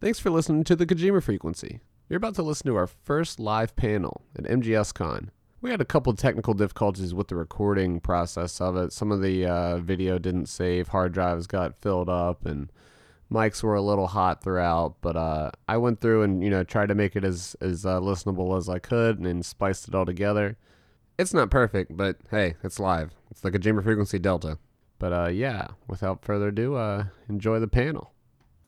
Thanks for listening to the Kojima Frequency. You're about to listen to our first live panel at MGSCon. We had a couple technical difficulties with the recording process of it. Some of the uh, video didn't save, hard drives got filled up, and mics were a little hot throughout. But uh, I went through and you know tried to make it as as uh, listenable as I could, and then spiced it all together. It's not perfect, but hey, it's live. It's the Kojima Frequency Delta. But uh, yeah, without further ado, uh, enjoy the panel.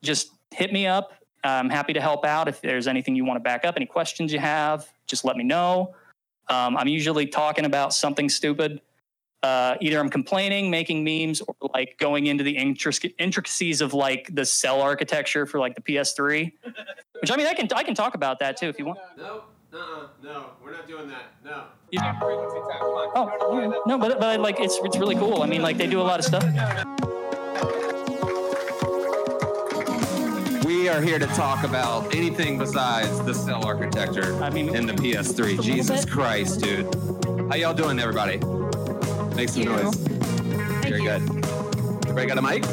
just hit me up. I'm happy to help out if there's anything you want to back up, any questions you have, just let me know. Um, I'm usually talking about something stupid. Uh, either I'm complaining, making memes, or like going into the intric- intricacies of like the cell architecture for like the PS3. Which I mean, I can I can talk about that too if you want. No, uh, no, we're not doing that. No. Oh no, but but like it's it's really cool. I mean, like they do a lot of stuff. We are here to talk about anything besides the cell architecture I mean- in the PS3. Jesus bit. Christ, dude. How y'all doing, everybody? Make some you. noise. Very good. Everybody got a mic?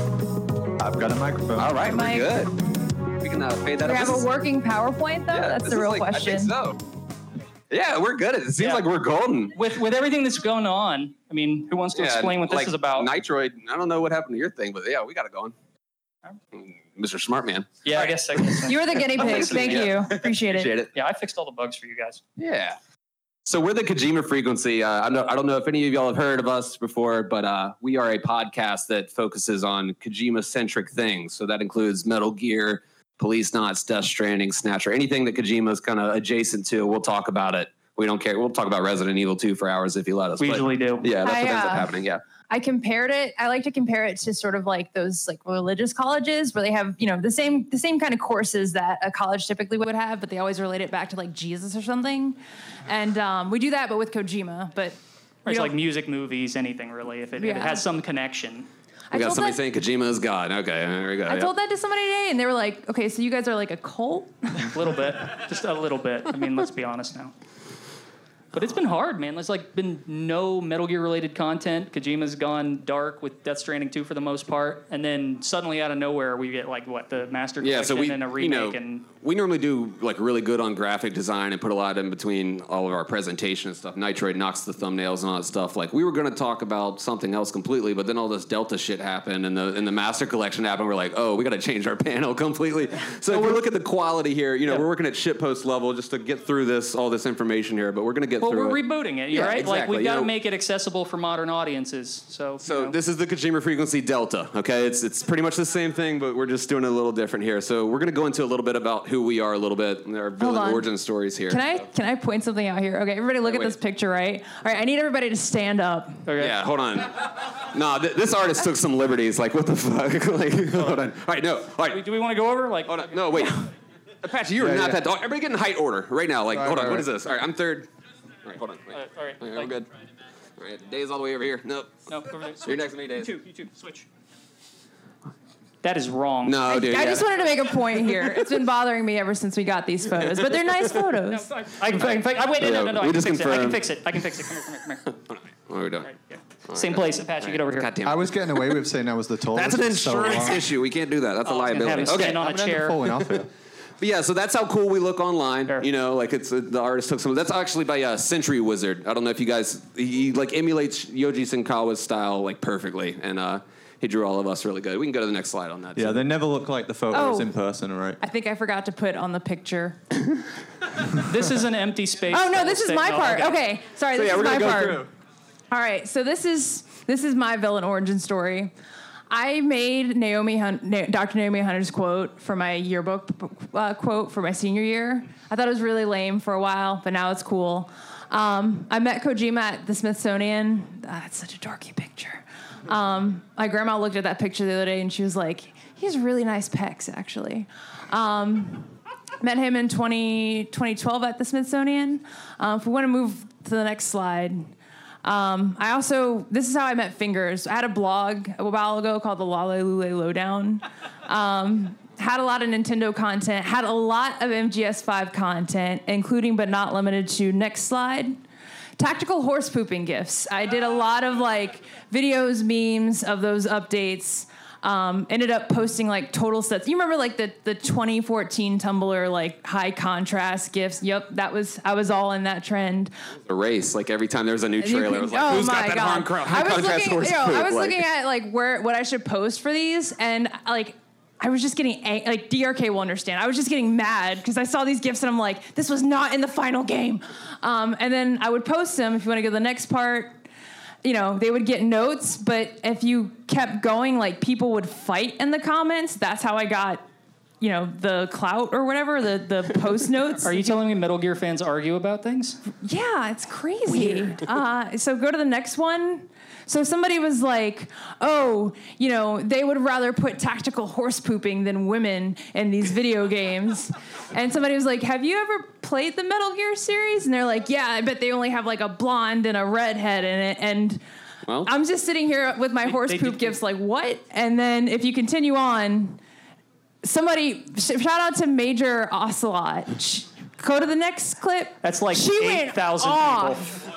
I've got a microphone. All right, we're good. We can uh, fade that We up. have This a is- working PowerPoint though. yeah, That's the real like- I think question. so. Yeah, we're good. It seems Yeah. like we're golden. With with everything that's going on, I mean, who wants to Yeah, explain what this is about? Nitroid. I don't know what happened to your thing, but yeah, we got it going. Mr. Smartman. yeah, I guess. I guess You were the guinea pig. listening, Thank yeah. you. Appreciate it. Appreciate it. yeah, I fixed all the bugs for you guys. Yeah. So we're the Kojima Frequency. Uh, I, don't, I don't know if any of y'all have heard of us before, but uh, we are a podcast that focuses on Kojima-centric things. So that includes Metal Gear, Policenauts, Death Stranding, Snatcher, anything that Kojima is kind of adjacent to. We'll talk about it. We don't care. We'll talk about Resident Evil 2 for hours if you let us. We but usually do. yeah, that's I, what ends up uh, happening. Yeah. I compared it. I like to compare it to sort of like those like religious colleges where they have you know the same the same kind of courses that a college typically would have, but they always relate it back to like Jesus or something. And um, we do that, but with Kojima. But it's like music, movies, anything really. If it, if it has some connection. I got told somebody that, saying Kojima is God. Okay, there we go. I yeah. told that to somebody today, and they were like, "Okay, so you guys are like a cult." A little bit, just a little bit. I mean, let's be honest now. But it's been hard, man. There's like been no Metal Gear related content. Kojima's gone dark with Death Stranding 2 for the most part, and then suddenly out of nowhere we get like what the Master yeah, Collection so we and a you remake know and we normally do like really good on graphic design and put a lot in between all of our presentation and stuff. Nitroid knocks the thumbnails and all that stuff. Like we were going to talk about something else completely, but then all this Delta shit happened and the and the Master Collection happened. We're like, oh, we got to change our panel completely. So if we look at the quality here. You know, Yeah. we're working at shitpost level just to get through this all this information here, but we're going to get well, through we're it. rebooting it, Yeah, right? Like we've got to know. make it accessible for modern audiences. So, So you know. this is the Kojima Frequency Delta. Okay, it's it's pretty much the same thing, but we're just doing it a little different here. So we're going to go into a little bit about who we are, a little bit, and our villain origin stories here. Can I can I point something out here? Okay, everybody, look Yeah, at this picture, right? All right, I need everybody to stand up. okay. Yeah, hold on. no, th- this artist took some liberties. Like, what the fuck? like, hold on. All right, no. All right, Do we want to go over like? hold on. No, wait. Apache, you're Yeah, not yeah. that. oh, Everybody get in height order right now. Like, Right, hold on. right, What right. is this? All right, I'm third. All right, hold on. Wait. Uh, all right. Okay, we're like- good. All right, Dave's all the way over here. Nope. Nope, over there. You're next to me, Dave. You two, you two, switch. That is wrong. No, I, dude. I yeah. just wanted to make a point here. It's been bothering me ever since we got these photos, but they're nice photos. I can, I can, I can, I, wait, no, no, no, no. We I can just fix it. I can fix it. I can fix it. Come here, come here, come here. What are we doing? All right, yeah. Same place, Apache. Get over here. God damn it. I was getting away with saying I was the tallest. That's an for so insurance issue. We can't do that. That's a Oh, I was gonna have liability. him Okay. on a I'm gonna end up chair. falling off it. But yeah, so that's how cool we look online. Sure. You know, like it's uh, the artist took some. That's actually by uh, Century Wizard. I don't know if you guys. He like emulates Yoji Shinkawa's style like perfectly, and uh, he drew all of us really good. We can go to the next slide on that. Yeah, too. they never look like the photos Oh. in person, right? I think I forgot to put on the picture. This is an empty space. Oh no, that this is stay- my no, part. Okay, sorry, So this yeah, is we're my gonna go part. through. All right, so this is this is my villain origin story. I made Naomi Dr. Naomi Hunter's quote for my yearbook uh, quote for my senior year. I thought it was really lame for a while, but now it's cool. Um, I met Kojima at the Smithsonian. That's such a dorky picture. Um, my grandma looked at that picture the other day and she was like, "He has really nice pecs, actually." Um, met him in 20, 2012 at the Smithsonian. Um, if we want to move to the next slide. Um, I also, this is how I met Fingers. I had a blog a while ago called the Lale Lule Lowdown. Um, had a lot of Nintendo content, had a lot of MGS5 content, including but not limited to, next slide, tactical horse pooping gifts. I did a lot of like videos, memes of those updates. Um, ended up posting like total sets. You remember like the the 2014 Tumblr like high contrast gifs? Yep, that was I was all in that trend. A race. Like every time there was a new trailer, can- it was like, oh who's got that God. high, high I was contrast looking, horse you know. I was Like- looking at like where what I should post for these, and like I was just getting ang- like DRK will understand. I was just getting mad because I saw these gifts and I'm like, this was not in the final game. Um, and then I would post them if you want to go to the next part. You know, they would get notes, but if you kept going, like people would fight in the comments. That's how I got, you know, the clout or whatever, the the post notes. Are you telling me Metal Gear fans argue about things? Yeah, it's crazy. Uh, so go to the next one. So somebody was like, "Oh, you know, they would rather put tactical horse pooping than women in these video games." And somebody was like, "Have you ever played the Metal Gear series?" And they're like, "Yeah, I bet they only have like a blonde and a redhead in it." And Well- I'm just sitting here with my horse they poop gifts, like, what? And then if you continue on, somebody shout out to Major Ocelot. Go to the next clip. That's like She 8,000 people.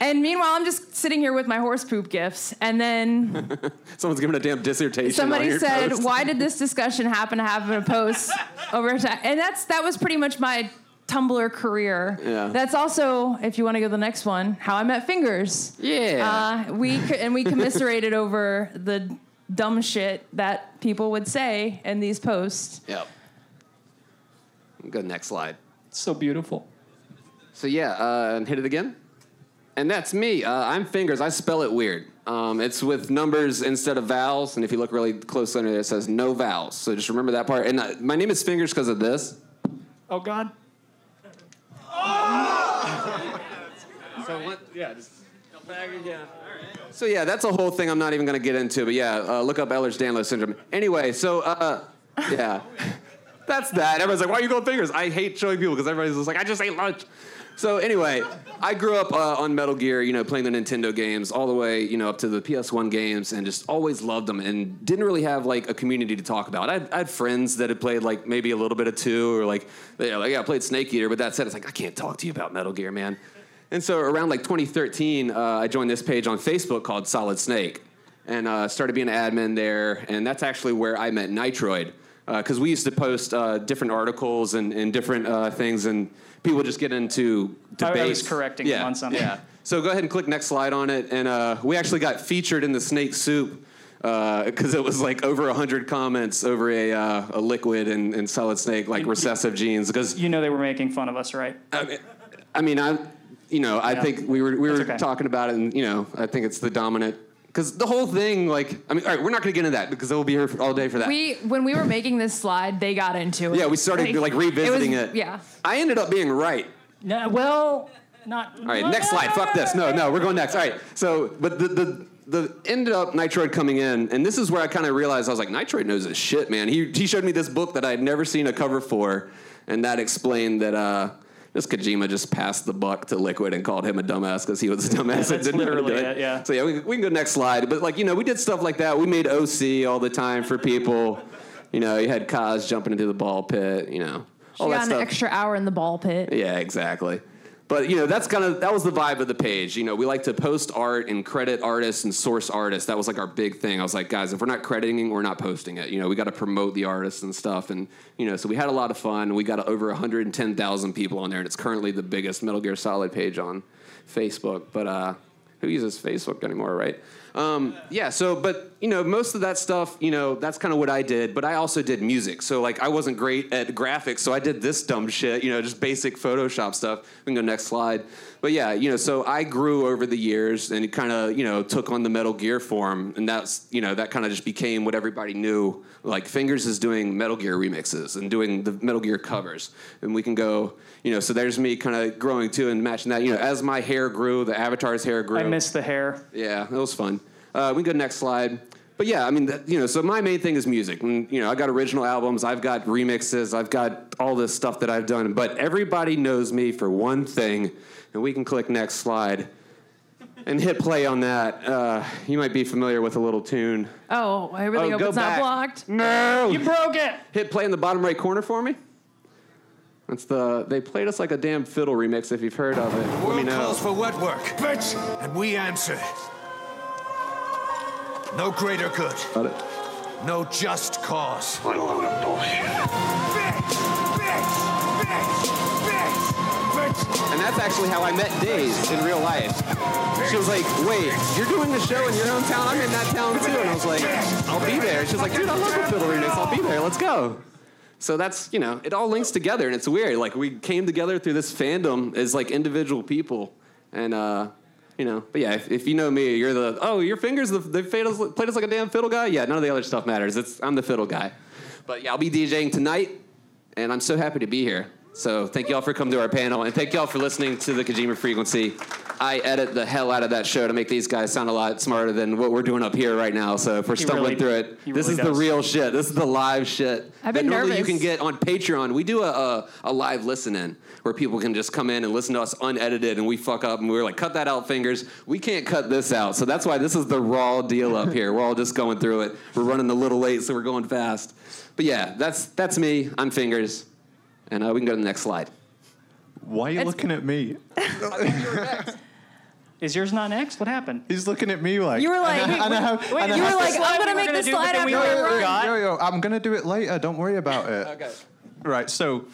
And meanwhile, I'm just sitting here with my horse poop gifts. And then Someone's giving a damn dissertation. on somebody said, post. "Why did this discussion happen to happen a post over time?" And that's that was pretty much my Tumblr career. Yeah. That's also, if you want to go to the next one, how I met Fingers. Yeah. Uh, we and we commiserated over the dumb shit that people would say in these posts. Yep. Go next slide. So beautiful. So yeah, uh, and hit it again. And that's me. Uh, I'm Fingers. I spell it weird. Um, it's with numbers instead of vowels, and if you look really close under there, it says no vowels. So just remember that part. And uh, my name is Fingers because of this. Oh God. So what? Yeah, just go back again. So yeah, that's a whole thing I'm not even going to get into. But yeah, uh, look up Ehlers-Danlos syndrome. Anyway, so uh, yeah, that's that. Everyone's like, "Why are you going fingers?" I hate showing people because everybody's just like, "I just ate lunch." So anyway, I grew up uh, on Metal Gear, you know, playing the Nintendo games all the way, you know, up to the PS1 games, and just always loved them, and didn't really have like a community to talk about. I had, friends that had played like maybe a little bit of two, or like, yeah, like yeah, I played Snake Eater, but that said, it's like I can't talk to you about Metal Gear, man. And so around like 2013, uh, I joined this page on Facebook called Solid Snake, and uh, started being an admin there, and that's actually where I met Nitroid, because we used to post uh, different articles and, and different uh, things, and people would just get into I- I debates. was correcting yeah, on something. Yeah. So go ahead and click next slide on it, and uh, we actually got featured in the Snake Soup because it was like over hundred comments over a, uh, a liquid and, and solid snake like recessive genes because You know they were making fun of us, right? I mean, I mean, I, you know, I Yeah. think we were we were okay. talking about it, and you know, I think it's the dominant because the whole thing, like, I mean, all right, we're not going to get into that because we'll be here all day for that. We when we were making this slide, they got into it. yeah, we started like, revisiting was- it. Yeah. I ended up being right. No, well, not. All right, next slide. Fuck this. No, no, we're going next. All right. So, but the the the ended up Nitroid coming in, and this is where I kind of realized I was like, Nitroid knows his shit, man. He he showed me this book that I had never seen a cover for, and that explained that uh. This Kojima just passed the buck to Liquid and called him a dumbass because he was a dumbass and that's didn't know do literally it. it, yeah. So yeah, we, we can go next slide. But like you know, we did stuff like that. We made OC all the time for people. You know, you had Kaz jumping into the ball pit. You know, She all that got an stuff. extra hour in the ball pit. Yeah, exactly. But you know, that's kind of that was the vibe of the page. You know, we like to post art and credit artists and source artists. That was like our big thing. I was like, guys, if we're not crediting, we're not posting it. You know, we got to promote the artists and stuff. And you know, so we had a lot of fun. We got over 110,000 people on there, and it's currently the biggest Metal Gear Solid page on Facebook. But uh, who uses Facebook anymore, right? Um, yeah, so, but, you know, most of that stuff, you know, that's kind of what I did, but I also did music. So, like, I wasn't great at graphics, so I did this dumb shit, you know, just basic Photoshop stuff. We can go next slide. But yeah, you know, so I grew over the years and it kind of, you know, took on the Metal Gear form, and that's, you know, that kind of just became what everybody knew. Like, Fingers is doing Metal Gear remixes and doing the Metal Gear covers. And we can go, you know, so there's me kind of growing too and matching that. You know, as my hair grew, the avatar's hair grew. I missed the hair. Yeah, it was fun. Uh, we can go next slide. But yeah, I mean, that, you know, so my main thing is music. And, you know, I got original albums, I've got remixes, I've got all this stuff that I've done. But everybody knows me for one thing, and we can click next slide and hit play on that. Uh, you might be familiar with a little tune. Oh, I really Oh, hope it's back. not blocked. No, You broke it. hit play in the bottom right corner for me. That's the they played us like a damn fiddle remix. If you've heard of it, let me World know. calls for wet work. Bitch! And we answer. No greater good. Got it. no just cause. What a load of bullshit. Bitch! Bitch! Bitch! Bitch! Bitch! And that's actually how I met Days in real life. She was like, wait, you're doing a show in your hometown? I'm in that town too. And I was like, I'll be there. She's like, dude, I love the Fiddle Remix. I'll be there. Let's go. So that's, you know, it all links together and it's weird. Like we came together through this fandom as like individual people. And, uh, you know, but yeah, if, if you know me, you're the, oh, your fingers, the, us, played us like a damn fiddle guy? Yeah, none of the other stuff matters. It's, I'm the fiddle guy. But yeah, I'll be DJing tonight and I'm so happy to be here. So thank y'all for coming to our panel, and thank y'all for listening to the Kojima Frequency. I edit the hell out of that show to make these guys sound a lot smarter than what we're doing up here right now. So if we're He stumbling really- through it, he this really is the does. real shit. This is the live shit I've that been normally you nervous. can get on Patreon. We do a, a, a live listen in where people can just come in and listen to us unedited, and we fuck up, and we're like, cut that out, fingers. We can't cut this out, so that's why this is the raw deal up here. We're all just going through it. We're running a little late, so we're going fast. But yeah, that's that's me. I'm fingers, and uh, we can go to the next slide. Why are you It's- looking at me? Is yours not next? What happened? He's looking at me like You were like, and I, wait, and wait, I have, wait, and you I were have like, I'm gonna make gonna this slide then we after I were- run. forgot. Yo, yo, I'm gonna do it later. Don't worry about it. Okay. Right. So,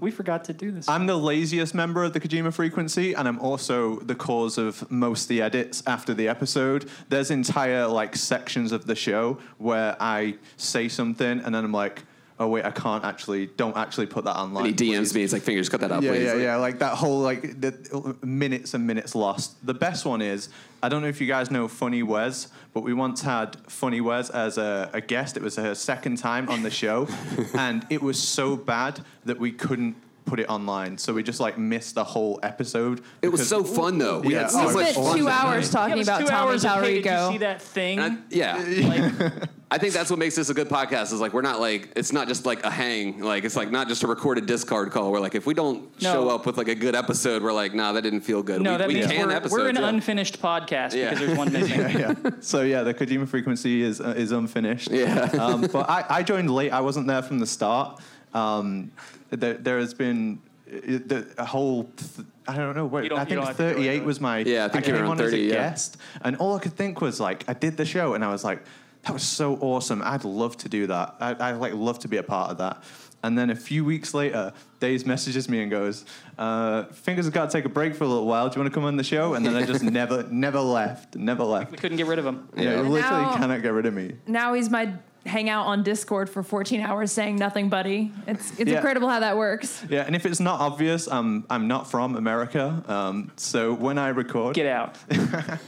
We forgot to do this. I'm the laziest member of the Kojima frequency, and I'm also the cause of most of the edits after the episode. There's entire like sections of the show where I say something, and then I'm like, oh wait, I can't actually, don't actually put that online. And he DMs please." me. It's like, fingers, cut that out, Yeah, please. yeah, Like, yeah. Like that whole like the minutes and minutes lost. The best one is I don't know if you guys know Funny Wes, but we once had Funny Wes as a, a guest. It was her second time on the show, and it was so bad that we couldn't put it online. So we just like missed the whole episode. It was because- so fun though. We Yeah, had so We much spent fun. two that hours night. Yeah, it talking was about two Tommy hours of, hey, Did you see that thing? I- yeah. Like, I think that's what makes this a good podcast. Is like we're not like it's not just like a hang. Like it's like not just a recorded discard call. We're like if we don't No. show up with like a good episode, we're like nah, that didn't feel good. no, we, that we means can we're, episodes. we're an yeah. unfinished podcast Yeah. because there's one missing. yeah. So yeah, the Kojima frequency is uh, is unfinished. Yeah. um, but I, I joined late. I wasn't there from the start. Um, there, there has been the, a whole. Th- I don't know. What, don't- I think don't have to go 38 was my. Yeah, I think you were came around on as a yeah. guest, and all I could think was like, I did the show, and I was like, that was so awesome. I'd love to do that. I, I like love to be a part of that. And then a few weeks later, Days messages me and goes, uh, "Fingers have got to take a break for a little while. Do you want to come on the show?" And then I just never, never left, never left. We couldn't get rid of him. Yeah, you And literally now- cannot get rid of me. Now he's my hangout on Discord for 14 hours saying nothing, buddy. It's it's Yeah. incredible how that works. Yeah, and if it's not obvious, I'm I'm not from America. Um, so when I record, Get out.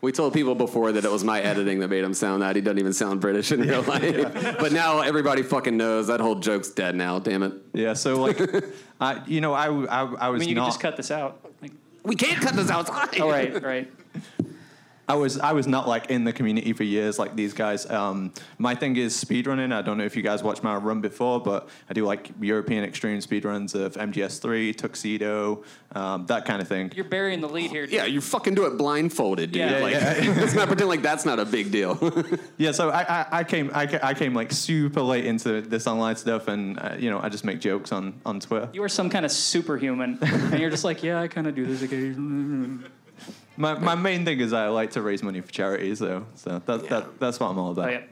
We told people before that it was my editing that made him sound that. He doesn't even sound British in real life. But now everybody fucking knows that whole joke's dead now. Damn it. yeah, so like, I you know I I, I I was mean, you not could just cut this out. Like, We can't cut this out. oh, right, right. I was I was not like in the community for years like these guys. Um, my thing is speedrunning. I don't know if you guys watched my run before, but I do like European extreme speedruns of MGS3, Tuxedo, um, that kind of thing. You're burying the lead here. Dude. Yeah, you fucking do it blindfolded, dude. Yeah. like, Yeah, let's not pretend like that's not a big deal. Yeah, so I, I, I came I, I came like super late into this online stuff, and uh, you know I just make jokes on on Twitter. You are some kind of superhuman, and you're just like, yeah, I kind of do this occasionally. My, my main thing is I like to raise money for charities, though. So that, that that's what I'm all about. Oh, yeah.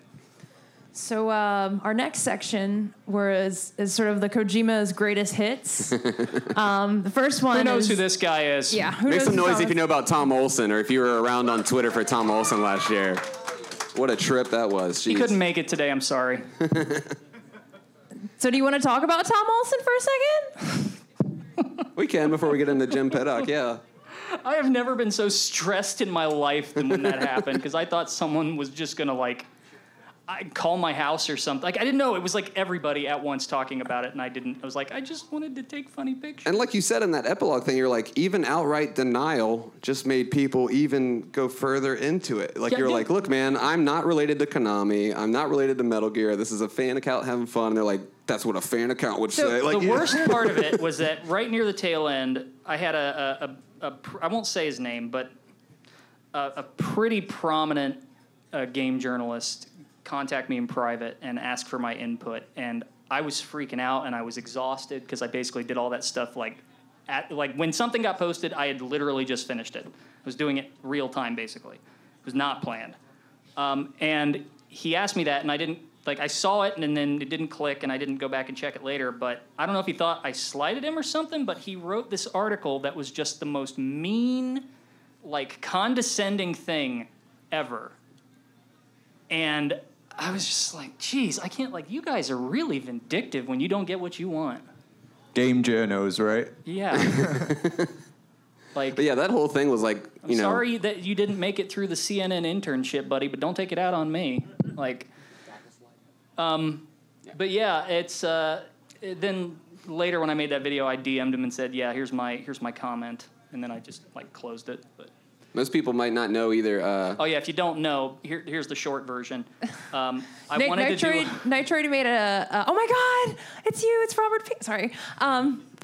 So um, our next section was is sort of the Kojima's greatest hits. um, the first one. Who knows is, who this guy is? Yeah. Who Make knows some noise if you know about Tom Olson or if you were around on Twitter for Tom Olson last year. What a trip that was. He couldn't make it today. I'm sorry. So do you want to talk about Tom Olson for a second? We can before we get into Jim Piddock, yeah. I have never been so stressed in my life than when that happened because I thought someone was just gonna like I call my house or something. Like I didn't know it was like everybody at once talking about it, and I didn't. I was like, I just wanted to take funny pictures. And like you said in that epilogue thing, you're like, even outright denial just made people even go further into it. Like Yeah, you're yeah. like, look, man, I'm not related to Konami. I'm not related to Metal Gear. This is a fan account having fun. And they're like, that's what a fan account would So say. Like, the worst part of it was that right near the tail end, I had a, a, a, I won't say his name, but a, a pretty prominent uh, game journalist contact me in private and ask for my input, and I was freaking out and I was exhausted because I basically did all that stuff like. At, like when something got posted, I had literally just finished it. I was doing it real time, basically. It was not planned. Um, and he asked me that, and I didn't like. I saw it, and then it didn't click, and I didn't go back and check it later. But I don't know if he thought I slighted him or something. But he wrote this article that was just the most mean, like condescending thing ever. And I was just like, geez, I can't like you guys are really vindictive when you don't get what you want. Game journos, right? Yeah. like But yeah, that whole thing was like, I'm know, sorry that you didn't make it through the CNN internship, buddy, but don't take it out on me. Like, um, but yeah, it's uh, it- then later when I made that video, I DM'd him and said, yeah, here's my here's my comment, and then I just like closed it. But most people might not know either. Uh, oh yeah, if you don't know, here, here's the short version. Um, I Ni- wanted to Nitroid, do. Nitroid made a, a. Oh my God! It's you. It's Robert. P- Sorry. Um,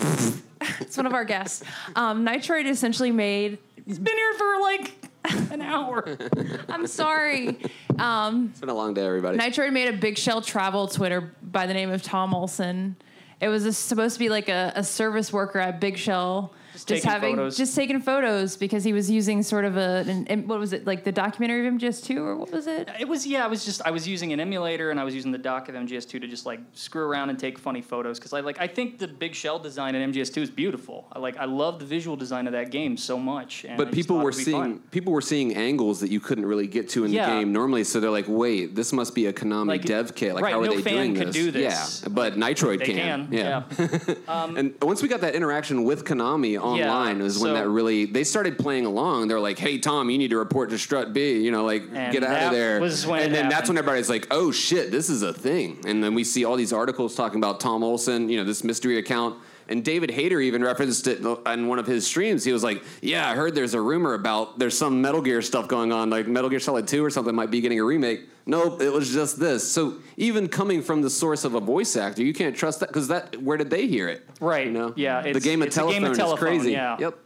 it's one of our guests. Um, Nitroid essentially made. He's been here for like an hour. I'm sorry. Um, it's been a long day, everybody. Nitro made a Big Shell travel Twitter by the name of Tom Olson. It was a, supposed to be like a, a service worker at Big Shell, just, taking having photos. just taking photos because he was using sort of a an, an- what was it like the documentary of MGS2 or what was it? It was yeah. I was just I was using an emulator and I was using the dock of MGS2 to just like screw around and take funny photos because I like I think the big shell design in MGS2 is beautiful. I like I love the visual design of that game so much. And but just people were seeing fun. people were seeing angles that you couldn't really get to in Yeah. the game normally. So they're like, "Wait, this must be a Konami Like, dev kit. Like, right, how are no they fan doing could this? do this. Yeah, but Nitroid They can. can, yeah. and once we got that interaction with Konami online, is when so- that really they started playing along. They're like, "Hey, Tom, you need to report to Strut B. You know, like get out of there." was when and then that's when everybody's like, "Oh shit, this is a thing." And then we see all these articles talking about Tom Olson. You know, this mystery account. And David Hayter even referenced it on one of his streams. He was like, "Yeah, I heard there's a rumor about there's some Metal Gear stuff going on, like Metal Gear Solid 2 or something might be getting a remake." Nope, it was just this. So even coming from the source of a voice actor, you can't trust that because that where did they hear it? Right. You know, Yeah, the game of it's a game telephone is crazy. yeah. Yep.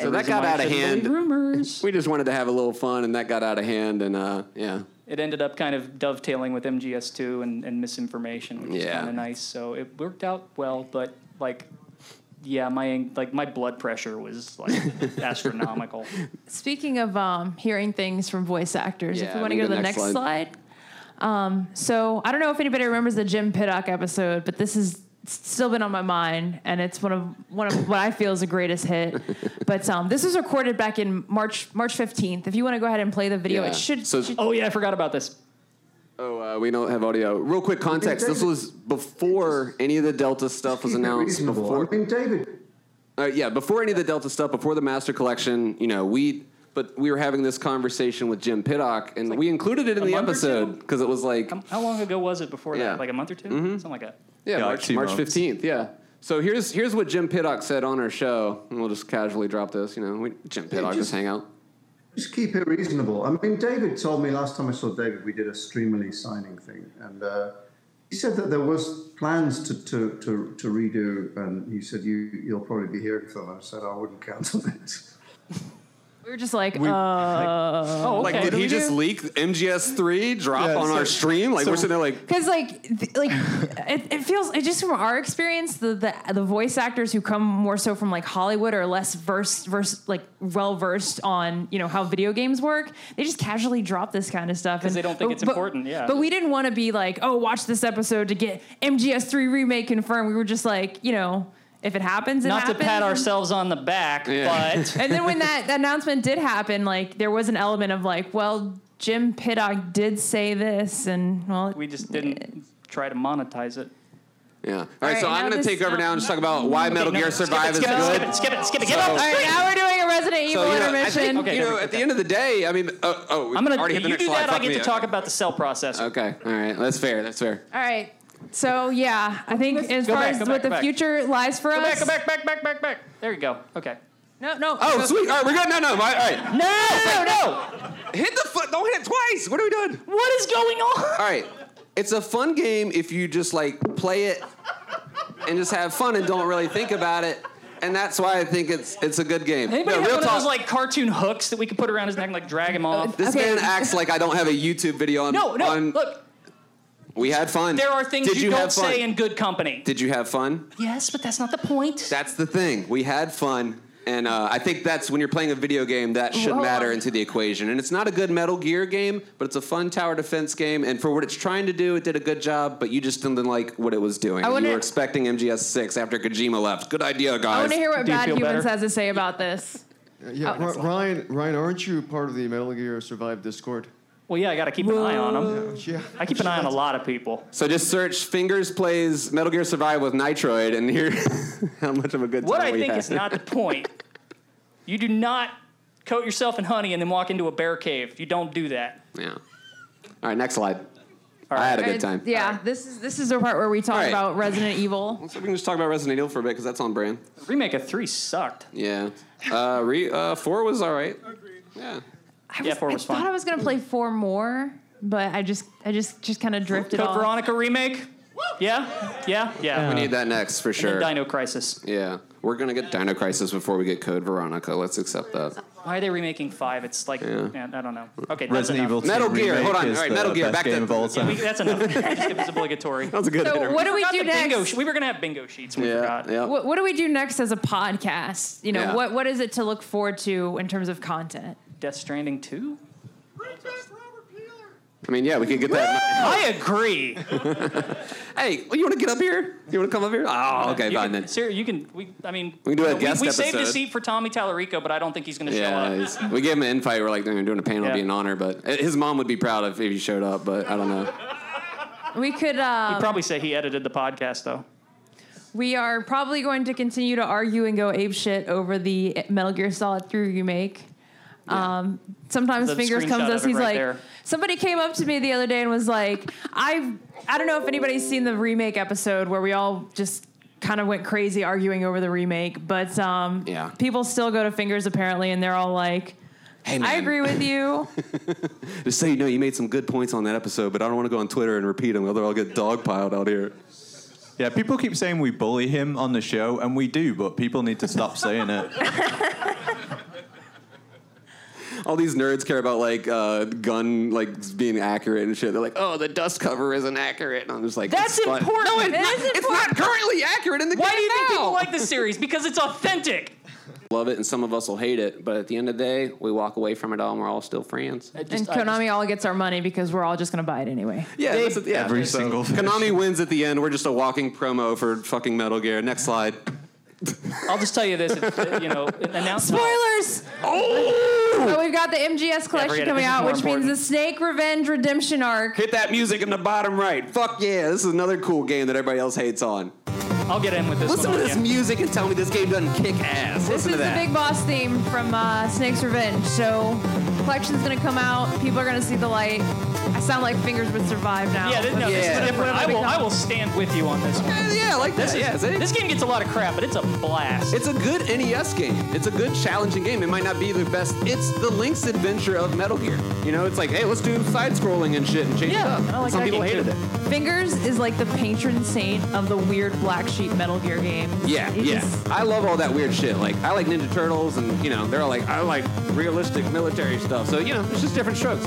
So that got out of hand. Rumors. We just wanted to have a little fun, and that got out of hand, and uh, yeah. It ended up kind of dovetailing with MGS2 and, and misinformation, which is kind of nice. So it worked out well, but like. Yeah, my like my blood pressure was like astronomical. Speaking of um, hearing things from voice actors, if Yeah, we want to go to the next next slide. slide. Um, so I don't know if anybody remembers the Jim Piddock episode, but this has still been on my mind, and it's one of one of what I feel is the greatest hit. but um, this was recorded back in March March fifteenth. If you want to go ahead and play the video, Yeah. it should. So- should- Oh yeah, I forgot about this. Oh, uh, we don't have audio. Real quick context. This was before any of the Delta stuff was announced. Before, I mean, David, uh, yeah, before any of the Delta stuff, before the Master Collection, you know, we. But we were having this conversation with Jim Piddock, and like we included it in the month or episode two? because it was like, How, how long ago was it before Yeah. that? Like a month or 2 something like that. yeah, Yeah, like March two March months. fifteenth, yeah. So here's here's what Jim Piddock said on our show, and we'll just casually drop this. You know, we, Jim Piddock just just- hang out. Just keep it reasonable. I mean, David told me last time I saw David, we did a Streamily signing thing, and uh, he said that there was plans to, to, to, to redo, and he said you you'll probably be hearing from him. I said I wouldn't cancel it. we were just like, uh, Oh, okay. Like, did he just leak MGS three drop Yeah, on so- our stream? Like, so- we're sitting there like, Because like th- like it, it feels it just from our experience the, the the voice actors who come more so from like Hollywood or less versed versed like well versed on you know how video games work they just casually drop this kind of stuff 'Cause And- they don't think it's important, yeah. but we didn't want to be like oh watch this episode to get MGS3 remake confirmed we were just like you know if it happens it Not to pat ourselves on the back, Yeah. but and then when that, that announcement did happen like there was an element of like well Jim Piddock did say this and well we just didn't try to monetize it. yeah. All right, right, so I'm going to take over now and just talk about why Metal No, Gear skip it, Survive is skip it, good. Skip it, skip it, skip it, get So- off all the right screen. now we're doing a Resident Evil So, you know, intermission think, Okay, you know, at the end of the day, I mean, uh, oh, I'm gonna already hit the you do slide. that. I get to talk about the cell processor. Okay, all right, that's fair. That's fair. All right. So yeah, I think as Go far back, as what back, the back. future lies for Go us. back, go back, back, back, back, back. There you go. Okay. No, no. Oh, go- sweet. All right, we're good. No, no, all right. all right. No, no, no. Hit the foot. Don't hit it twice. What are we doing? What is going on? All right. It's a fun game if you just like play it and just have fun and don't really think about it. And that's why I think it's it's a good game. Anybody no, have real one talk. of those like cartoon hooks that we could put around his neck and like drag him off? this Okay. man acts like I don't have a YouTube video on. No, no. on- Look, we had fun. there are things Did you, you don't have fun? say in good company. Did you have fun? Yes, but that's not the point. That's the thing. We had fun. And uh, I think that's when you're playing a video game that should Hold matter into the equation. And it's not a good Metal Gear game, but it's a fun tower defense game. And for what it's trying to do, it did a good job. But you just didn't like what it was doing. I you were expecting MGS six after Kojima left. Good idea, guys. I want to hear what Do you Bad feel Humans better? has to say about this. Yeah, Oh, Ri- Ryan, Ryan, aren't you part of the Metal Gear Survive Discord? Well, yeah, I got to keep an eye on them. Yeah. I keep an eye on a lot of people. So just search Fingers plays Metal Gear Survive with Nitroid and hear how much of a good time What I we think had. is not the point. You do not coat yourself in honey and then walk into a bear cave. You don't do that. Yeah. All right, next slide. All I had a good time. Yeah, this is this is the part where we talk All right. about Resident Evil. So we can just talk about Resident Evil for a bit because that's on brand. Remake of three sucked. Yeah. Uh, re, uh, four was all right. Yeah. I Yeah, was, four I was thought fun. I was gonna play four more, but I just I just just kind of drifted Code off. Veronica remake. Yeah, yeah, yeah. We need that next for And sure. then Dino Crisis. yeah. We're going to get Dino Crisis before we get Code Veronica. Let's accept that. Why are they remaking five? It's like, Yeah. yeah, I don't know. Okay, that's Resident enough. Evil 2 Metal Gear, remake hold on. is All right, the Metal Gear, best back game to- of all Yeah, time. we, that's enough. It was obligatory. That's a good So hitter. what do we Forgot do the bingo next? sh- we were gonna have bingo sheets. We Yeah. forgot. Yeah. What, what do we do next as a podcast? You know, Yeah. what what is it to look forward to in terms of content? Death Stranding two. I mean, yeah, we could get that. I agree. hey, you want to get up here? You want to come up here? Oh, okay, You fine can, then. Sir, you can. We, I mean, We can do a you know, guest we, we saved a episode. seat for Tommy Tallarico, but I don't think he's going to show up. he's- we gave him an invite. We're like, "We're doing a panel. It'd be Yeah. an honor, but his mom would be proud if, if he showed up. But I don't know. We could um, He'd probably say he edited the podcast though. we are probably going to continue to argue and go ape shit over the Metal Gear Solid 3 remake. Um, sometimes The Fingers comes of us. He's right like, there. somebody came up to me the other day and was like, I I don't know if anybody's seen the remake episode where we all just kind of went crazy arguing over the remake, but um, Yeah. people still go to Fingers apparently, and they're all like, Hey, man. I agree with you. Just so you know, you made some good points on that episode, but I don't want to go on Twitter and repeat them. Otherwise, I'll get dogpiled out here. Yeah, people keep saying we bully him on the show, and we do, but people need to stop saying it. All these nerds care about like uh, gun like being accurate and shit. They're like, "Oh, the dust cover isn't accurate." And I'm just like, That's "It's fun." important. No, it's, not, is it's not currently accurate in the Why game Why do you think people like this series? Because it's authentic. Love it, and some of us will hate it. But at the end of the day, we walk away from it all, and we're all still friends. It and just- I just- Konami all gets our money because we're all just gonna buy it anyway. Yeah, that's it, yeah. Every So, single Konami wins at the end. We're just a walking promo for fucking Metal Gear. Next slide. I'll just tell you this. It's, you know, an announcement. Spoilers! Oh! So we've got the MGS collection coming out, more which means the Snake Revenge Redemption arc. Hit that music in the bottom right. Fuck yeah! This is another cool game that everybody else hates on. I'll get in with this. Listen one to this you. music and tell me this game doesn't kick ass. This Listen is to the. Big Boss theme from uh, Snake's Revenge. So, collection's gonna come out. People are gonna see the light. I sound like Fingers would survive now. Yeah, this, no, this Yeah. is different. I will, I will stand with you on this one. Yeah, yeah, I like. This, is, yeah, see? this game gets a lot of crap, but it's a blast. It's a good NES game. It's a good challenging game. It might not be the best. It's the Link's Adventure of Metal Gear. You know, it's like, hey, let's do side scrolling and shit and change Yeah, it up. I like Some that people game, hated too. it. Fingers is like the patron saint of the weird black sheep Metal Gear games. Yeah, It yeah. just- I love all that weird shit. Like, I like Ninja Turtles, and you know, they're all like, I like realistic military stuff. So you know, it's just different strokes.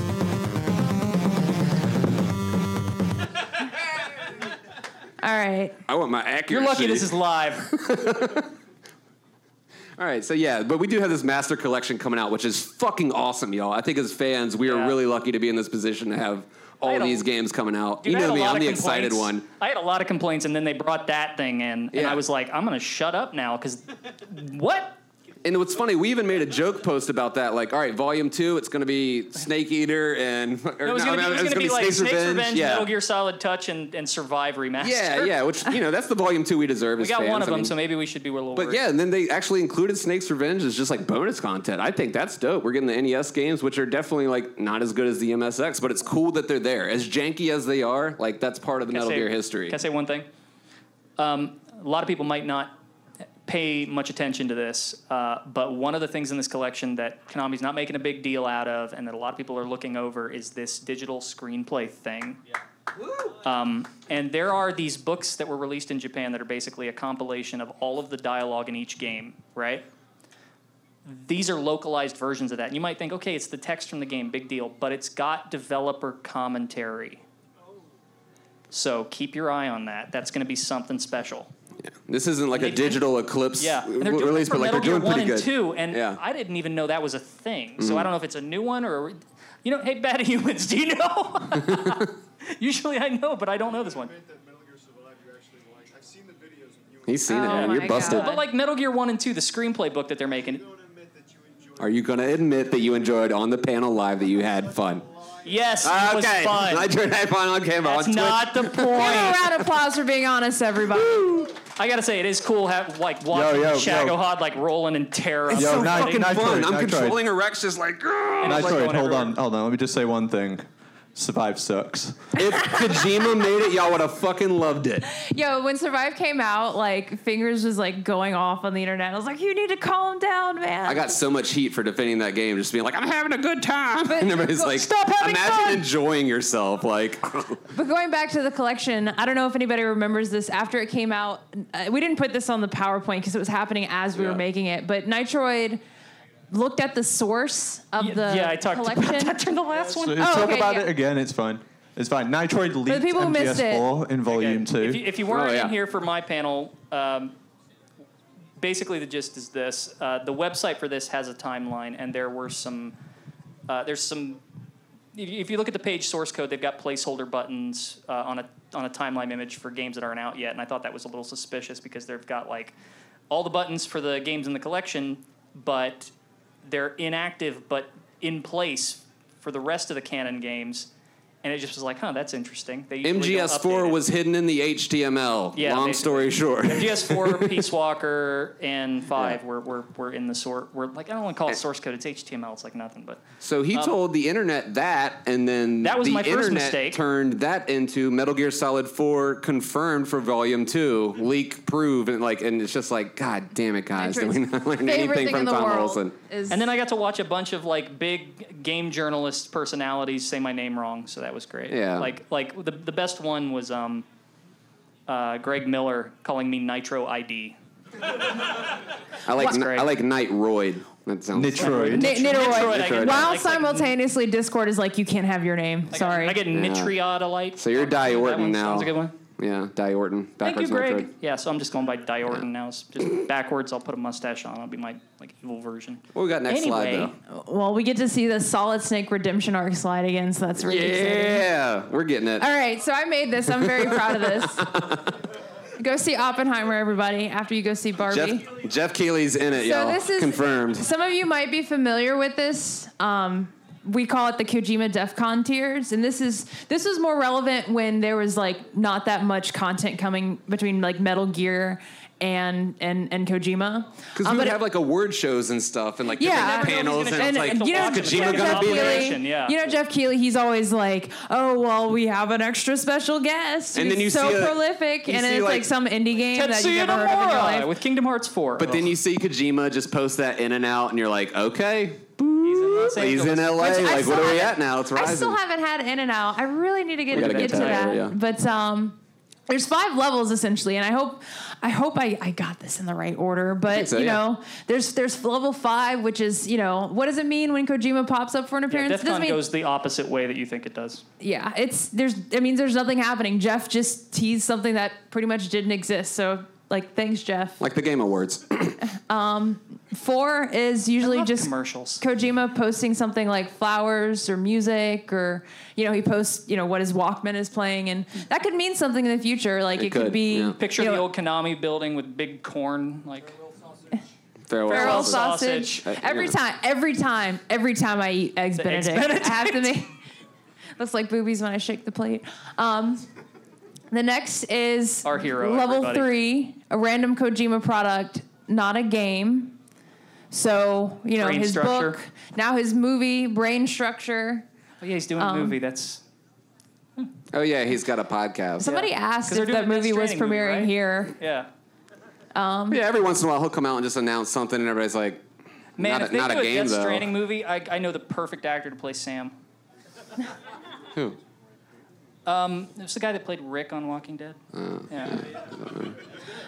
All right. I want my accuracy. You're lucky this is live. All right, so yeah, but we do have this master collection coming out, which is fucking awesome, y'all. I think as fans, we are really lucky to be in this position to have all had a- these games coming out. Dude, you I had know a me, lot I'm of the excited complaints. one. I had a lot of complaints, and then they brought that thing in, and Yeah. I was like, I'm gonna shut up now because what? And what's funny, we even made a joke post about that. Like, all right, volume two, it's going to be Snake Eater and or, It was gonna no, be, it it's gonna be like Snake's Snake's Revenge, Yeah. Metal Gear Solid Touch, and, and Survive remaster. yeah, yeah. Which you know, that's the volume two we deserve. We got fans. one of I them, mean, so maybe we should be a little. But worried. yeah, and then they actually included Snake's Revenge as just like bonus content. I think that's dope. We're getting the NES games, which are definitely like not as good as the MSX, but it's cool that they're there. As janky as they are, like that's part of the Metal say- Gear history. Can I say one thing? Um, a lot of people might not pay much attention to this, uh, but one of the things in this collection that Konami's not making a big deal out of, and that a lot of people are looking over, is this digital screenplay thing. Um, and there are these books that were released in Japan that are basically a compilation of all of the dialogue in each game, right? These are localized versions of that. And you might think, okay, it's the text from the game, big deal, but it's got developer commentary. So keep your eye on that. That's going to be something special. This isn't like a digital Eclipse Yeah, and they're doing release, it for but like Metal they're Gear doing One pretty and good. Two, and yeah. I didn't even know that was a thing. So Mhm. I don't know if it's a new one or, you know, hey, Bad Humans, do you know? Usually I know, but I don't know this one. He's seen it, Oh man. You're my busted. But like Metal Gear One and Two, the screenplay book that they're making. Are you going to admit that you enjoyed on the panel live that you had fun? Yes, it was okay. fun. I turned that fun on camera That's on Twitch. not the point. Give a round of applause for being honest, everybody. I gotta say, it is cool have like watching yo, yo. Shagohod like rolling in terror. It's so the Nit- thing. fucking fun. I'm controlling a Rex just like Nitroid, hold on, hold on. Let me just say one thing. Survive sucks. If Kojima made it, y'all would have fucking loved it. Yo, when Survive came out, like Fingers was like going off on the internet. I was like, you need to calm down, man. I got so much heat for defending that game, just being like, I'm having a good time. But and everybody's go- like, stop having imagine fun. enjoying yourself. Like, But going back to the collection, I don't know if anybody remembers this. After it came out, uh, we didn't put this on the PowerPoint because it was happening as we Yeah. were making it. But Nitroid looked at the source of the yeah, I talked collection. about that during the last one. So Oh, talk okay, about yeah. it again. It's fine. It's fine. Nitroid leaked people who missed it- MGS4 in Volume Okay. 2. If you, if you weren't Oh, yeah. in here for my panel, um, basically the gist is this: uh, the website for this has a timeline, and there were some. Uh, there's some. If you, if you look at the page source code, they've got placeholder buttons uh, on a on a timeline image for games that aren't out yet, and I thought that was a little suspicious because they've got like all the buttons for the games in the collection, but they're inactive but in place for the rest of the canon games. And it just was like, huh, that's interesting. They usually don't update MGS4 was hidden in the HTML. Yeah, Long basically. story short. MGS4, Peace Walker, and five were, were, were in the sort. We're like I don't want to call it source code. It's HTML. It's like nothing. But So he told the internet that, and then Um, That was the my first internet mistake. turned that into Metal Gear Solid 4 confirmed for Volume 2, leak proved, and like, and it's just like, God damn it, guys, did we not learn anything from Tom world Olson? is and then I got to watch a bunch of like big game journalist personalities say my name wrong. So that was great. Yeah. Like like the the best one was um, uh, Greg Miller calling me Nitro ID. I like, That's great. I like Night Roid. That sounds Nitroid. Ni- Nitroid, Nitoroid. I get- While like- simultaneously, Discord is like, you can't have your name. Sorry. I get Nitriodolite. So you're Di That Orton one now. Sounds a good one. Yeah, Die Orton. Thank you, Backwards Greg. Nitroid. Yeah, so I'm just going by Die Orton now. It's just backwards. I'll put a mustache on. I'll be my like evil version. What we got next slide, though? well, we get to see the Solid Snake Redemption arc slide again, so that's really exciting. Yeah, we're getting it. All right, so I made this. I'm very proud of this. go see Oppenheimer, everybody, after you go see Barbie. Geoff, Geoff Keighley's in it, So y'all. this is- Confirmed. Some of you might be familiar with this. Um, we call it the Kojima DEF CON tiers, and this is this was more relevant when there was like not that much content coming between like Metal Gear and and and Kojima. Because Um, we would but have like award shows and stuff and like Yeah. panels and, And- it's like, and you know. Kojima Geoff gonna be there? Yeah. You know Geoff Keighley, he's always like, "Oh well, we have an extra special guest. And who's then you so see a- prolific, you and see, it's like, like, some indie game that you've never heard of in your life." with Kingdom Hearts 4. But then you see Kojima just post that in and out, and you're like, okay, he's in Los he's in LA. Which Like, what are we at now? It's rising. I still haven't had In and Out. I really need to get, gotta get get to to that, that. yeah. But um, there's five levels essentially, and I hope I hope I, I got this in the right order. But so, you yeah. know, there's there's level five, which is you know what does it mean when Kojima pops up for an appearance? It DEF doesn't mean goes the opposite way that you think it does. yeah, it's there's it means there's nothing happening. Geoff just teased something that pretty much didn't exist. So like, thanks, Geoff. like the Game Awards. um, Four is usually just commercials. Kojima posting something like flowers or music or you know he posts you know what his Walkman is playing and that could mean something in the future like it, It could, could, be yeah. Picture you the know, old Konami building with big corn, like Farewell. Farewell sausage. sausage. Uh, Every yeah. time, every time, every time I eat eggs Eggs Benedict, I have to make looks like boobies when I shake the plate. Um, the next is Our hero, level everybody. three, a random Kojima product, not a game. So you know Brain his structure. book, now his movie, Brain Structure. oh yeah, he's doing Um, a movie. That's Oh yeah, he's got a podcast. Somebody asked 'Cause they're if that movie was Stranding movie, premiering right? here. yeah. Um, Yeah, every once in a while he'll come out and just announce something, and everybody's like, Man, not if a, they not do a a, game Death though. Stranding movie, I, I know the perfect actor to play Sam. Who? Um, it was the guy that played Rick on Walking Dead. Uh, yeah.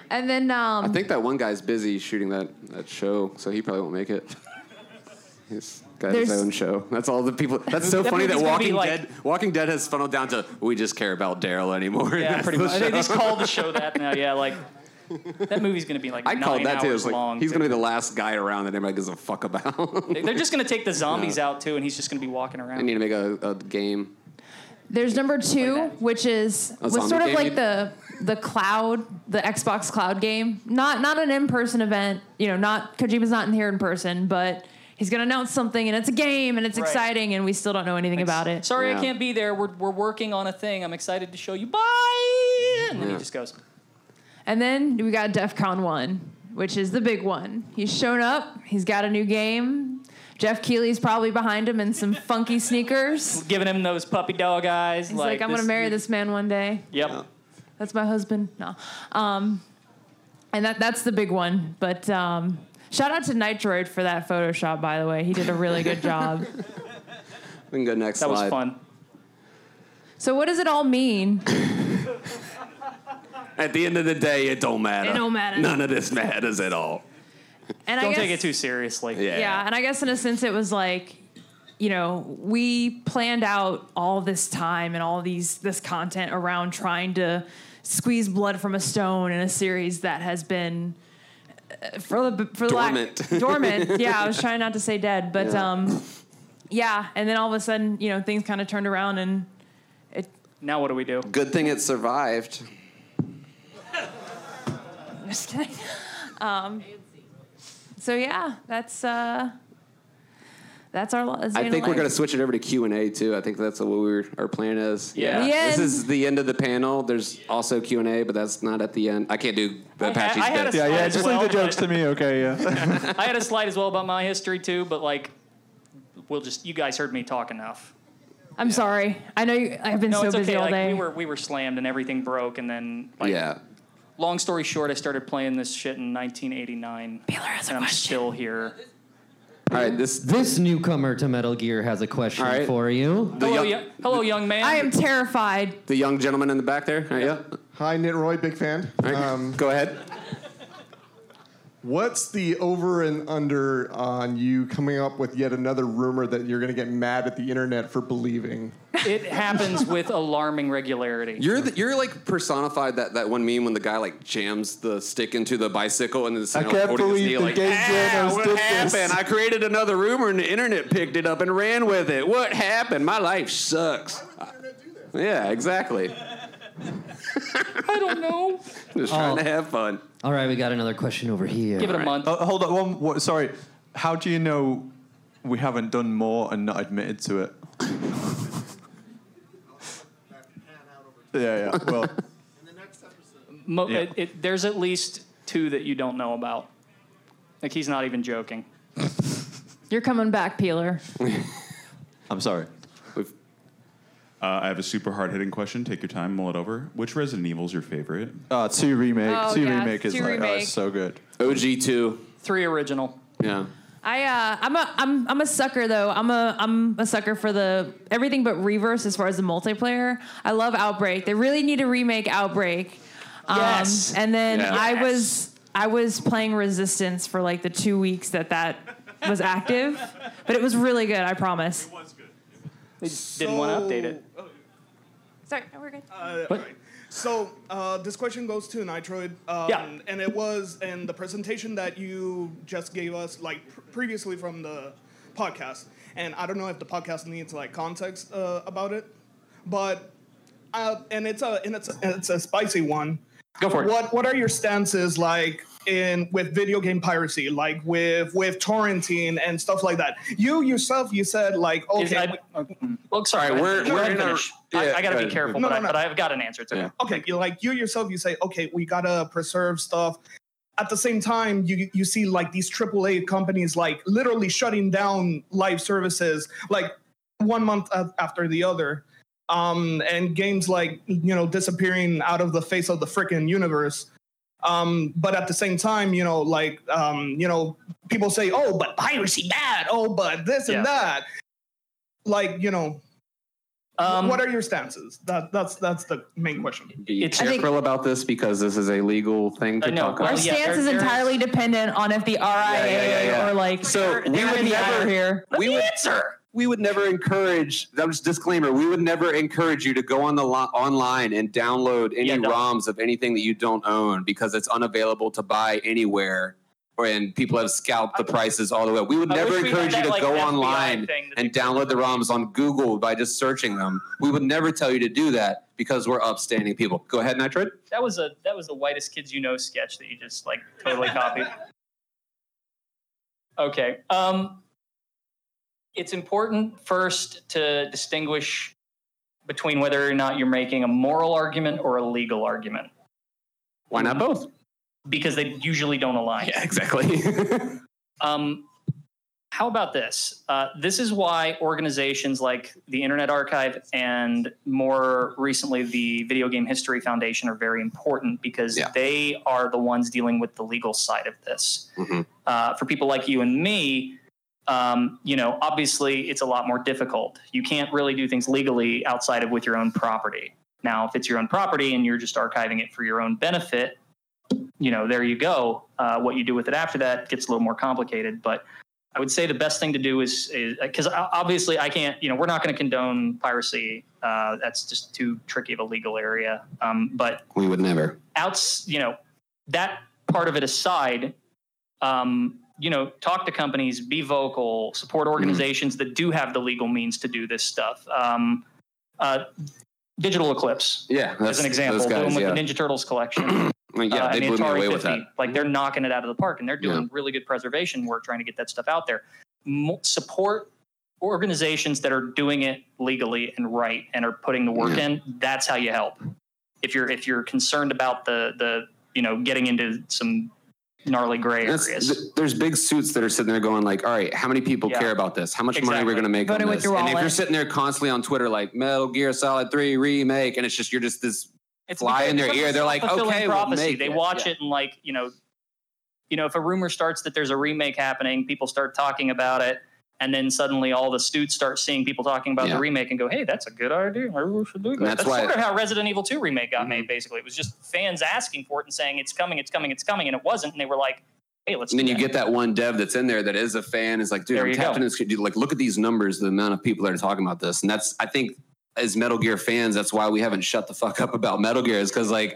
And then um, I think that one guy's busy shooting that, that show, so he probably won't make it. He's got his own show. That's all the people. That's so That funny that movie's gonna be Walking like- Dead Walking Dead has funneled down to we just care about Daryl anymore. Yeah, That's pretty the much. They show. just called the show that now. Yeah, like That movie's going to be like I nine called that too. hours It's like long. he's too. gonna be the last guy around that anybody gives a fuck about. They're just going to take the zombies out too, and he's just going to be walking around. I need to make a, a game. There's number two, which is A was zombie sort of game like you- the the cloud, the Xbox Cloud game. Not not an in person event. You know, not Kojima's not in here in person, but he's gonna announce something, and it's a game, and it's Right. exciting, and we still don't know anything about it. Sorry, Yeah. I can't be there. We're, we're working on a thing. I'm excited to show you. Bye. And then Yeah. he just goes. And then we got DEF CON 1, which is the big one. He's shown up, he's got a new game. Geoff Keighley's probably behind him in some funky sneakers. Giving him those puppy dog eyes. He's like, I'm going to marry this man one day. Yep. That's my husband. No. Um, and that that's the big one. But um, shout out to Nitroid for that Photoshop, by the way. He did a really good job. We can go next That was fun. So, what does it all mean? At the end of the day, it don't matter. It don't matter. None of this matters at all. And Don't I guess, take it too seriously. Yeah. Yeah, and I guess in a sense it was like, you know, we planned out all this time and all these this content around trying to squeeze blood from a stone in a series that has been uh, for the for the lack- Dormant. dormant. Yeah, I was trying not to say dead, but Yeah. um, yeah. And then all of a sudden, you know, things kind of turned around and it. Now what do we do? Good thing it survived. Just kidding. Um, so yeah, that's uh, that's our. That's I think we're gonna switch it over to Q and A too. I think that's what we're, our plan is. Yeah. The This is the end of the panel. There's also Q and A, but that's not at the end. I can't do I- Apache's I had a bit. Yeah, yeah. Just well, leave the jokes to me, okay? Yeah. I had a slide as well about my history too, but like, we'll just you guys heard me talk enough. I'm sorry. I know you, I've been No, so it's busy okay. all Like day. we were we were slammed and everything broke, and then like, yeah. Long story short, I started playing this shit in 1989, Baylor has a and I'm question. still here. All right. This This newcomer to Metal Gear has a question All right. for you. the Hello, young, yo- hello, young man. I am terrified. the young gentleman in the back there. All right, yeah. Hi, Nitroid, big fan. All right, Um, go ahead. What's the over and under on you coming up with yet another rumor that you're going to get mad at the internet for believing? It happens with alarming regularity. You're the, you're like personified that, that one meme when the guy like jams the stick into the bicycle and then the I like, can't believe knee, the like, game "Ah, what did happened? this." I created another rumor and the internet picked it up and ran with it. What happened? My life sucks. Yeah, exactly. I don't know. Just trying Oh. to have fun. All right, we got another question over here. Give it a month. Uh, hold on. One, what, sorry. How do you know we haven't done more and not admitted to it? yeah, yeah. Well, Mo- Yeah. it, it, there's at least two that you don't know about. Like he's not even joking. You're coming back, Peeler. I'm sorry. We've, Uh, I have a super hard hitting question. Take your time, mull it over. Which Resident Evil is your favorite? Uh, two remake. Oh, two yeah, remake is two like oh, remake. it's so good. OG two. Three original. Yeah. I uh, I'm a I'm I'm a sucker though. I'm a I'm a sucker for the everything but reverse as far as the multiplayer. I love Outbreak. They really need to remake Outbreak. Um, Yes. And then Yeah. I was I was playing Resistance for like the two weeks that that was active, but it was really good. I promise. They just didn't want to update it. Sorry, no, we're good. Uh, What? alright. So uh, this question goes to Nitroid. Um, Yeah. And it was in the presentation that you just gave us, like pr- previously from the podcast. And I don't know if the podcast needs like context uh, about it, but uh, and it's a and it's a, it's a spicy one. Go for it. What what are your stances like in with video game piracy, like with with torrenting and stuff like that? You yourself, you said like Is- okay, I- okay. well, sorry. We're- we're ahead and in a- yeah, I, I got go to be careful, No, but, no, I, but I've got an answer. to okay. Yeah. okay, you like you yourself, you say, okay, we gotta preserve stuff. At the same time, you you see like these AAA companies like literally shutting down live services like one month after the other, um, and games like you know disappearing out of the face of the freaking universe. Um, but at the same time, you know, like um, you know, people say, oh, but piracy bad. Oh, but this Yeah. and that. Like you know, Um, what are your stances? That that's that's the main question. Be It's- careful think- about this because this is a legal thing to I know. talk Well, Our about. yeah, stance there- is there is- entirely dependent on if the RIA yeah, yeah. or like So we they're would the never- here. we would answer. We would never encourage. That was disclaimer. We would never encourage you to go on the lo- online and download any Yeah. ROMs of anything that you don't own because it's unavailable to buy anywhere. Or and people have scalped the prices all the way. We would I never encourage you to like, go FBI online and download the ROMs on Google by just searching them. We would never tell you to do that because we're upstanding people. Go ahead, Nitroid. That was a that was the whitest kids you know sketch that you just like totally copied. Okay. Um, it's important first to distinguish between whether or not you're making a moral argument or a legal argument. Why not both? Because they usually don't align. Yeah, exactly. Um, how about this? Uh, this is why organizations like the Internet Archive and more recently the Video Game History Foundation are very important because they are the ones dealing with the legal side of this. Uh, for people like you and me, um, you know, obviously it's a lot more difficult. You can't really do things legally outside of with your own property. Now, if it's your own property and you're just archiving it for your own benefit, you know, there you go. Uh, what you do with it after that gets a little more complicated. But I would say the best thing to do is because obviously I can't, you know, we're not going to condone piracy. Uh, that's just too tricky of a legal area. Um, but we would never. outs, you know, that part of it aside, um, you know, talk to companies, be vocal, support organizations that do have the legal means to do this stuff. Um, uh, Digital Eclipse, Yeah, as an example, guys, doing with yeah. the Ninja Turtles collection. Yeah, uh, they blew me Atari away with that. Like they're knocking it out of the park, and they're doing Yeah. really good preservation work, trying to get that stuff out there. Mo- support organizations that are doing it legally and right and are putting the work Yeah. in. That's how you help. If you're if you're concerned about the the you know getting into some gnarly gray That's- areas. th- there's big suits that are sitting there going like, all right, how many people Yeah. care about this? How much money are we Exactly. going to make Voting on this? And if you're sitting there constantly on Twitter like Metal Gear Solid 3 remake, and it's just you're just this fly in their ear, they're like, self-fulfilling okay, we'll make they it. watch Yeah. it and like you know, you know, if a rumor starts that there's a remake happening, people start talking about it, and then suddenly all the stoots start seeing people talking about Yeah. the remake and go, "Hey, that's a good idea. We should do that." That's That's, Mm-hmm. sort of how Resident Evil 2 remake got made. Basically, it was just fans asking for it and saying it's coming, it's coming, it's coming, and it wasn't, and they were like, "Hey, let's." And then you that. get that one dev that's in there that is a fan, is like, dude, I'm you tapped go. this. Dude, like, look at these numbers, the amount of people that are talking about this. And that's, I think, as Metal Gear fans, that's why we haven't shut the fuck up about Metal Gear, is because, like,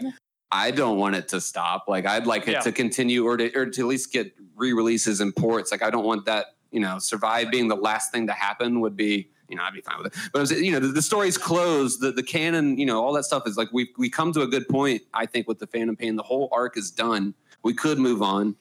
I don't want it to stop. Like, I'd like it Yeah. to continue or to, or to at least get re releases and ports. Like, I don't want that, you know, survive being the last thing to happen would be. You know, I'd be fine with it. But I'm saying, you know, the, the story's closed. The the canon, you know, all that stuff is like we we come to a good point. I think with the Phantom Pain, the whole arc is done. We could move on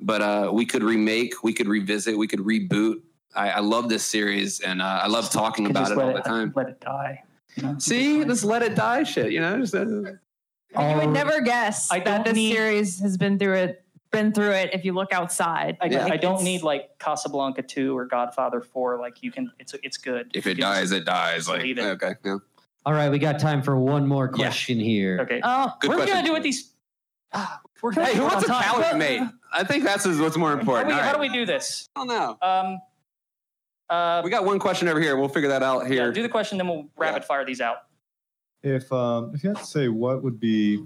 but uh, we could remake, we could revisit, we could reboot. I, I love this series, and uh, I love talking about it all it- the time. Let it die. you know? See, this let it die shit. You know, just, uh, you would never guess I that this need- series has been through it. Been through it. If you look outside, I, Like, I don't need like Casablanca 2 or Godfather 4. Like you can, it's it's good. if it dies, it dies. Like leave it. okay, yeah. All right, we got time for one more question here. Okay. Oh, Good We're question. gonna do with these. Ah, we're gonna Hey, who wants a on calorie mate? I think that's is what's more How, do important. we, All how do we do this? I don't know. Um, uh, We got one question over here. We'll figure that out yeah, here. do the question, then we'll rapid fire these out. If um, if you had to say what would be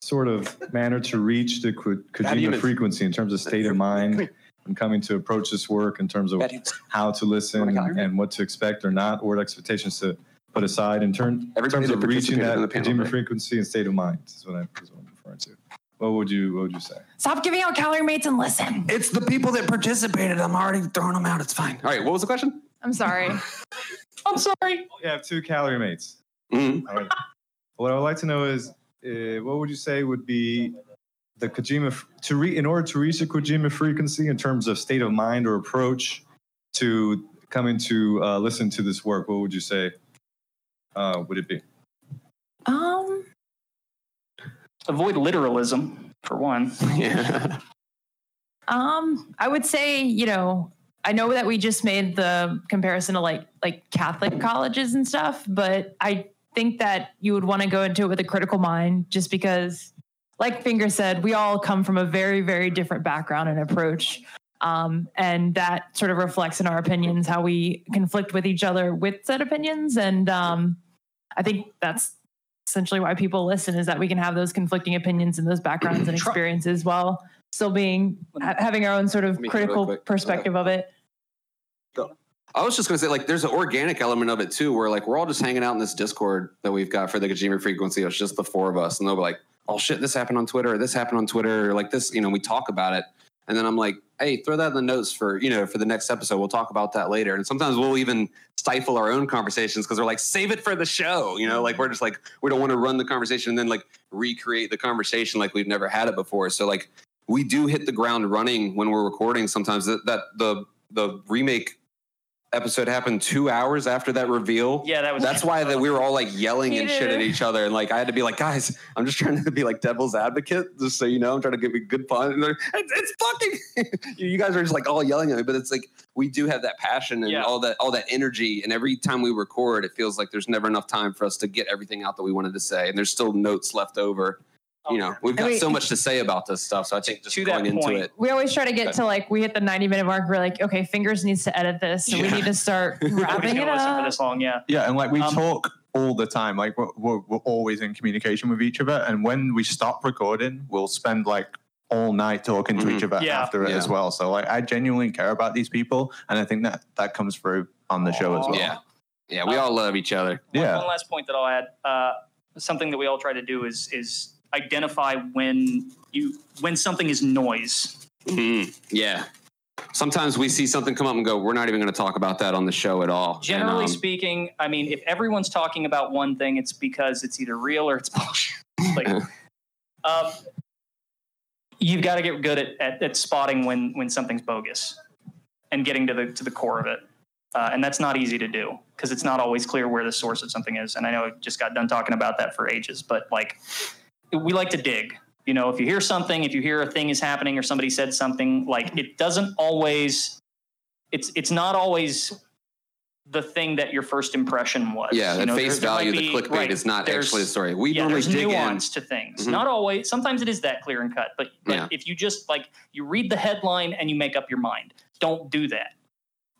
sort of manner to reach the Ko- Kojima frequency in terms of state of mind and coming to approach this work in terms of how to listen and what to expect or not, or what expectations to put aside in turn, Everybody terms of reaching that in panel, Kojima right? frequency and state of mind is what, I, is what I'm referring to. What would you What would you say? Stop giving out calorie mates and listen. It's the people that participated. I'm already throwing them out. It's fine. All right. What was the question? I'm sorry. I'm sorry. You have two calorie mates. Mhm. All right. What I would like to know is, uh, what would you say would be the Kojima to re, in order to reach the Kojima frequency in terms of state of mind or approach to coming to uh, listen to this work? What would you say? Uh, would it be? Um, Avoid literalism for one. Yeah. um, I would say, you know, I know that we just made the comparison to like like Catholic colleges and stuff, but I think that you would want to go into it with a critical mind just because like Finger said, we all come from a very, very different background and approach. Um, and that sort of reflects in our opinions how we conflict with each other with said opinions. And um, I think that's essentially why people listen is that we can have those conflicting opinions and those backgrounds and experiences while still being ha- having our own sort of me hear really critical perspective of it. I was just gonna say, like, there's an organic element of it too, where like we're all just hanging out in this Discord that we've got for the Kojima frequency. It's just the four of us, and they'll be like, "Oh shit, this happened on Twitter, or this happened on Twitter, or like this." You know, we talk about it, and then I'm like, "Hey, throw that in the notes for you know for the next episode. We'll talk about that later." And sometimes we'll even stifle our own conversations because we're like, "Save it for the show." You know, like we're just like we don't want to run the conversation and then like recreate the conversation like we've never had it before. So like we do hit the ground running when we're recording. Sometimes that, that the the remake episode happened two hours after that reveal. Yeah, that was- That's why that we were all like yelling and shit at each other, and like I had to be like, guys, I'm just trying to be like devil's advocate, just so you know, I'm trying to give you good fun. It's, it's fucking. you guys are just like all yelling at me, but it's like we do have that passion and Yeah. all that all that energy, and every time we record, it feels like there's never enough time for us to get everything out that we wanted to say, and there's still notes left over. You know, we've got we- so much to say about this stuff, so I think just to that going into it. We always try to get to like we hit the 90 minute mark. We're like, okay, fingers needs to edit this, so we need to start Nobody's wrapping it gonna listen for this long. Yeah. Yeah, and like we Um, talk all the time. Like we're, we're, we're always in communication with each other. And when we stop recording, we'll spend like all night talking to each Mhm. other Yeah. after it Yeah. as well. So like I genuinely care about these people, and I think that that comes through on the show as well. Yeah, yeah, we all love each other. One- Yeah. One last point that I'll add. Uh, something that we all try to do is is identify when you when something is noise. Mhm. Yeah. Sometimes we see something come up and go, we're not even going to talk about that on the show at all. And, Generally um, speaking, I mean, if everyone's talking about one thing, it's because it's either real or it's bullshit. like, um, you've got to get good at, at, at spotting when when something's bogus and getting to the to the core of it. Uh, and that's not easy to do because it's not always clear where the source of something is. And I know I just got done talking about that for ages, but like we like to dig. You know, if you hear something, if you hear a thing is happening or somebody said something, like it doesn't always. It's it's not always the thing that your first impression was. yeah, You know, face there- there might value, the clickbait right, is not actually the story. We yeah, normally there's dig nuance in. to things. Mhm. Not always. Sometimes it is that clear and cut. But, but Yeah. if you just like you read the headline and you make up your mind, don't do that.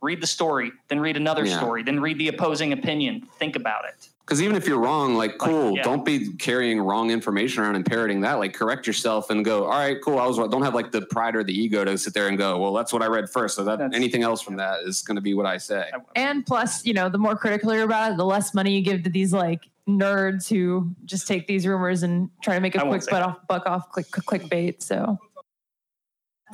Read the story, then read another Yeah. story, then read the opposing opinion. Think about it. Because even if you're wrong, like, cool, yeah. don't be carrying wrong information around and parroting that. Like, correct yourself and go, all right, cool. I was. Don't have like the pride or the ego to sit there and go, well, that's what I read first. So that That's- anything else from that is going to be what I say. And plus, you know, the more critical you're about it, the less money you give to these like nerds who just take these rumors and try to make a I quick butt off, buck off, click, click, clickbait. So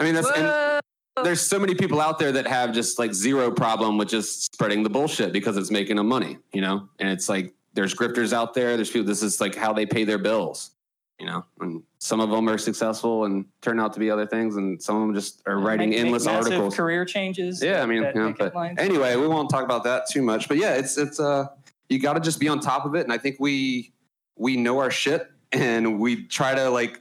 I mean, that's. and- there's so many people out there that have just like zero problem with just spreading the bullshit because it's making them money, you know? And it's like there's grifters out there. There's people, this is like how they pay their bills, you know? And some of them are successful and turn out to be other things. And some of them just are writing Make- make endless massive articles. Career changes. Yeah, I mean, that you know, but anyway, we won't talk about that too much. But yeah, it's it's uh you got to just be on top of it, and I think we we know our shit, and we try to like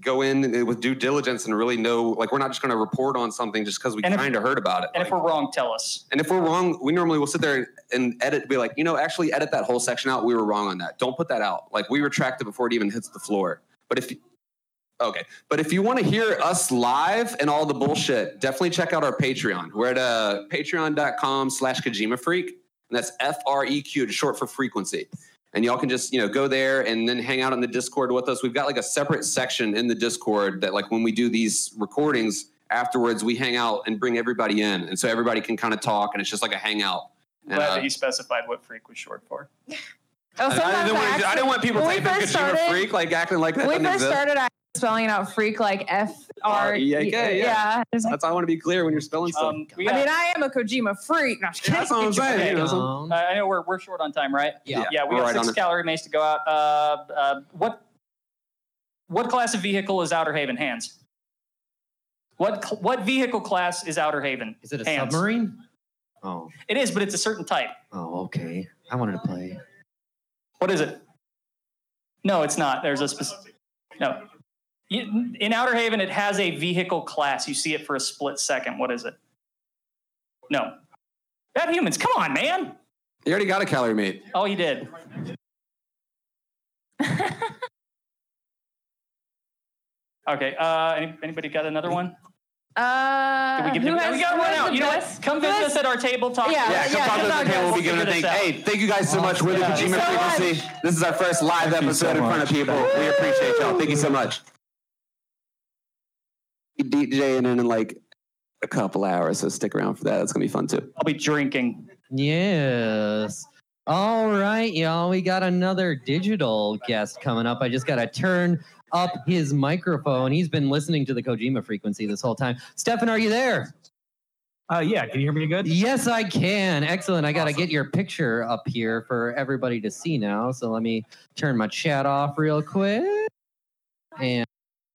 go in with due diligence and really know like we're not just going to report on something just because we kind of heard about it. and if we're wrong, tell us. And if we're wrong, we normally will sit there and edit, be like, you know, actually edit that whole section out. We were wrong on that. Don't put that out. Like we retract it before it even hits the floor. But if okay, but if you want to hear us live and all the bullshit, definitely check out our Patreon. We're at uh, patreon.com slash Kojima Freak. And that's F R E Q, short for frequency. And y'all can just, you know, go there and then hang out in the Discord with us. We've got like a separate section in the Discord that like when we do these recordings afterwards, we hang out and bring everybody in. And so everybody can kind of talk and it's just like a hangout. And, Glad uh, that you specified what freak was short for. Oh, I, I didn't want, I didn't want people to we typing first Kojima started- freak, like acting like that when we doesn't first exist. started, I was spelling it out freak like F R E A K. yeah. Yeah. It's like, That's why I want to be clear when you're spelling stuff. Um, we I mean, I am a Kojima freak. No, I'm Yeah, that's what I'm saying. You know, some- Um, I I know we're, we're short on time, right? Yeah. Yeah, we We're got right six on it. calorie mace to go out. Uh, uh, what what class of vehicle is Outer Haven? Hands. What cl- what vehicle class is Outer Haven? Is it a Hands. submarine? Oh, It is, but it's a certain type. oh, okay. I wanted to play. What is it? No, it's not. There's a specific. No. You- In Outer Haven, it has a vehicle class. You see it for a split second. What is it? No. Bad humans. Come on, man. You already got a calorie mate. Oh, you did. okay. Uh, any, anybody got another one? Uh, Did we give who them- has, we got who one out. You know what? Come who visit has- us at our table. Talk. Yeah, Yeah, come yeah, talk to us at the table. We'll be giving a Figure thing. Hey, thank you guys so much. We're the Kojima Thank you much. Frequency. This is our first live Thank you so episode in front of much. people. We appreciate y'all. Thank you so much. DJing and in like a couple hours, so stick around for that. That's gonna be fun too. I'll be drinking. Yes. All right, y'all. We got another digital guest coming up. I just got to turn up his microphone. He's been listening to the Kojima frequency this whole time. Stefan, are you there? Uh, yeah. Can you hear me good? Yes, I can. Excellent. I got to get your picture up here for everybody to see now. So let me turn my chat off real quick. And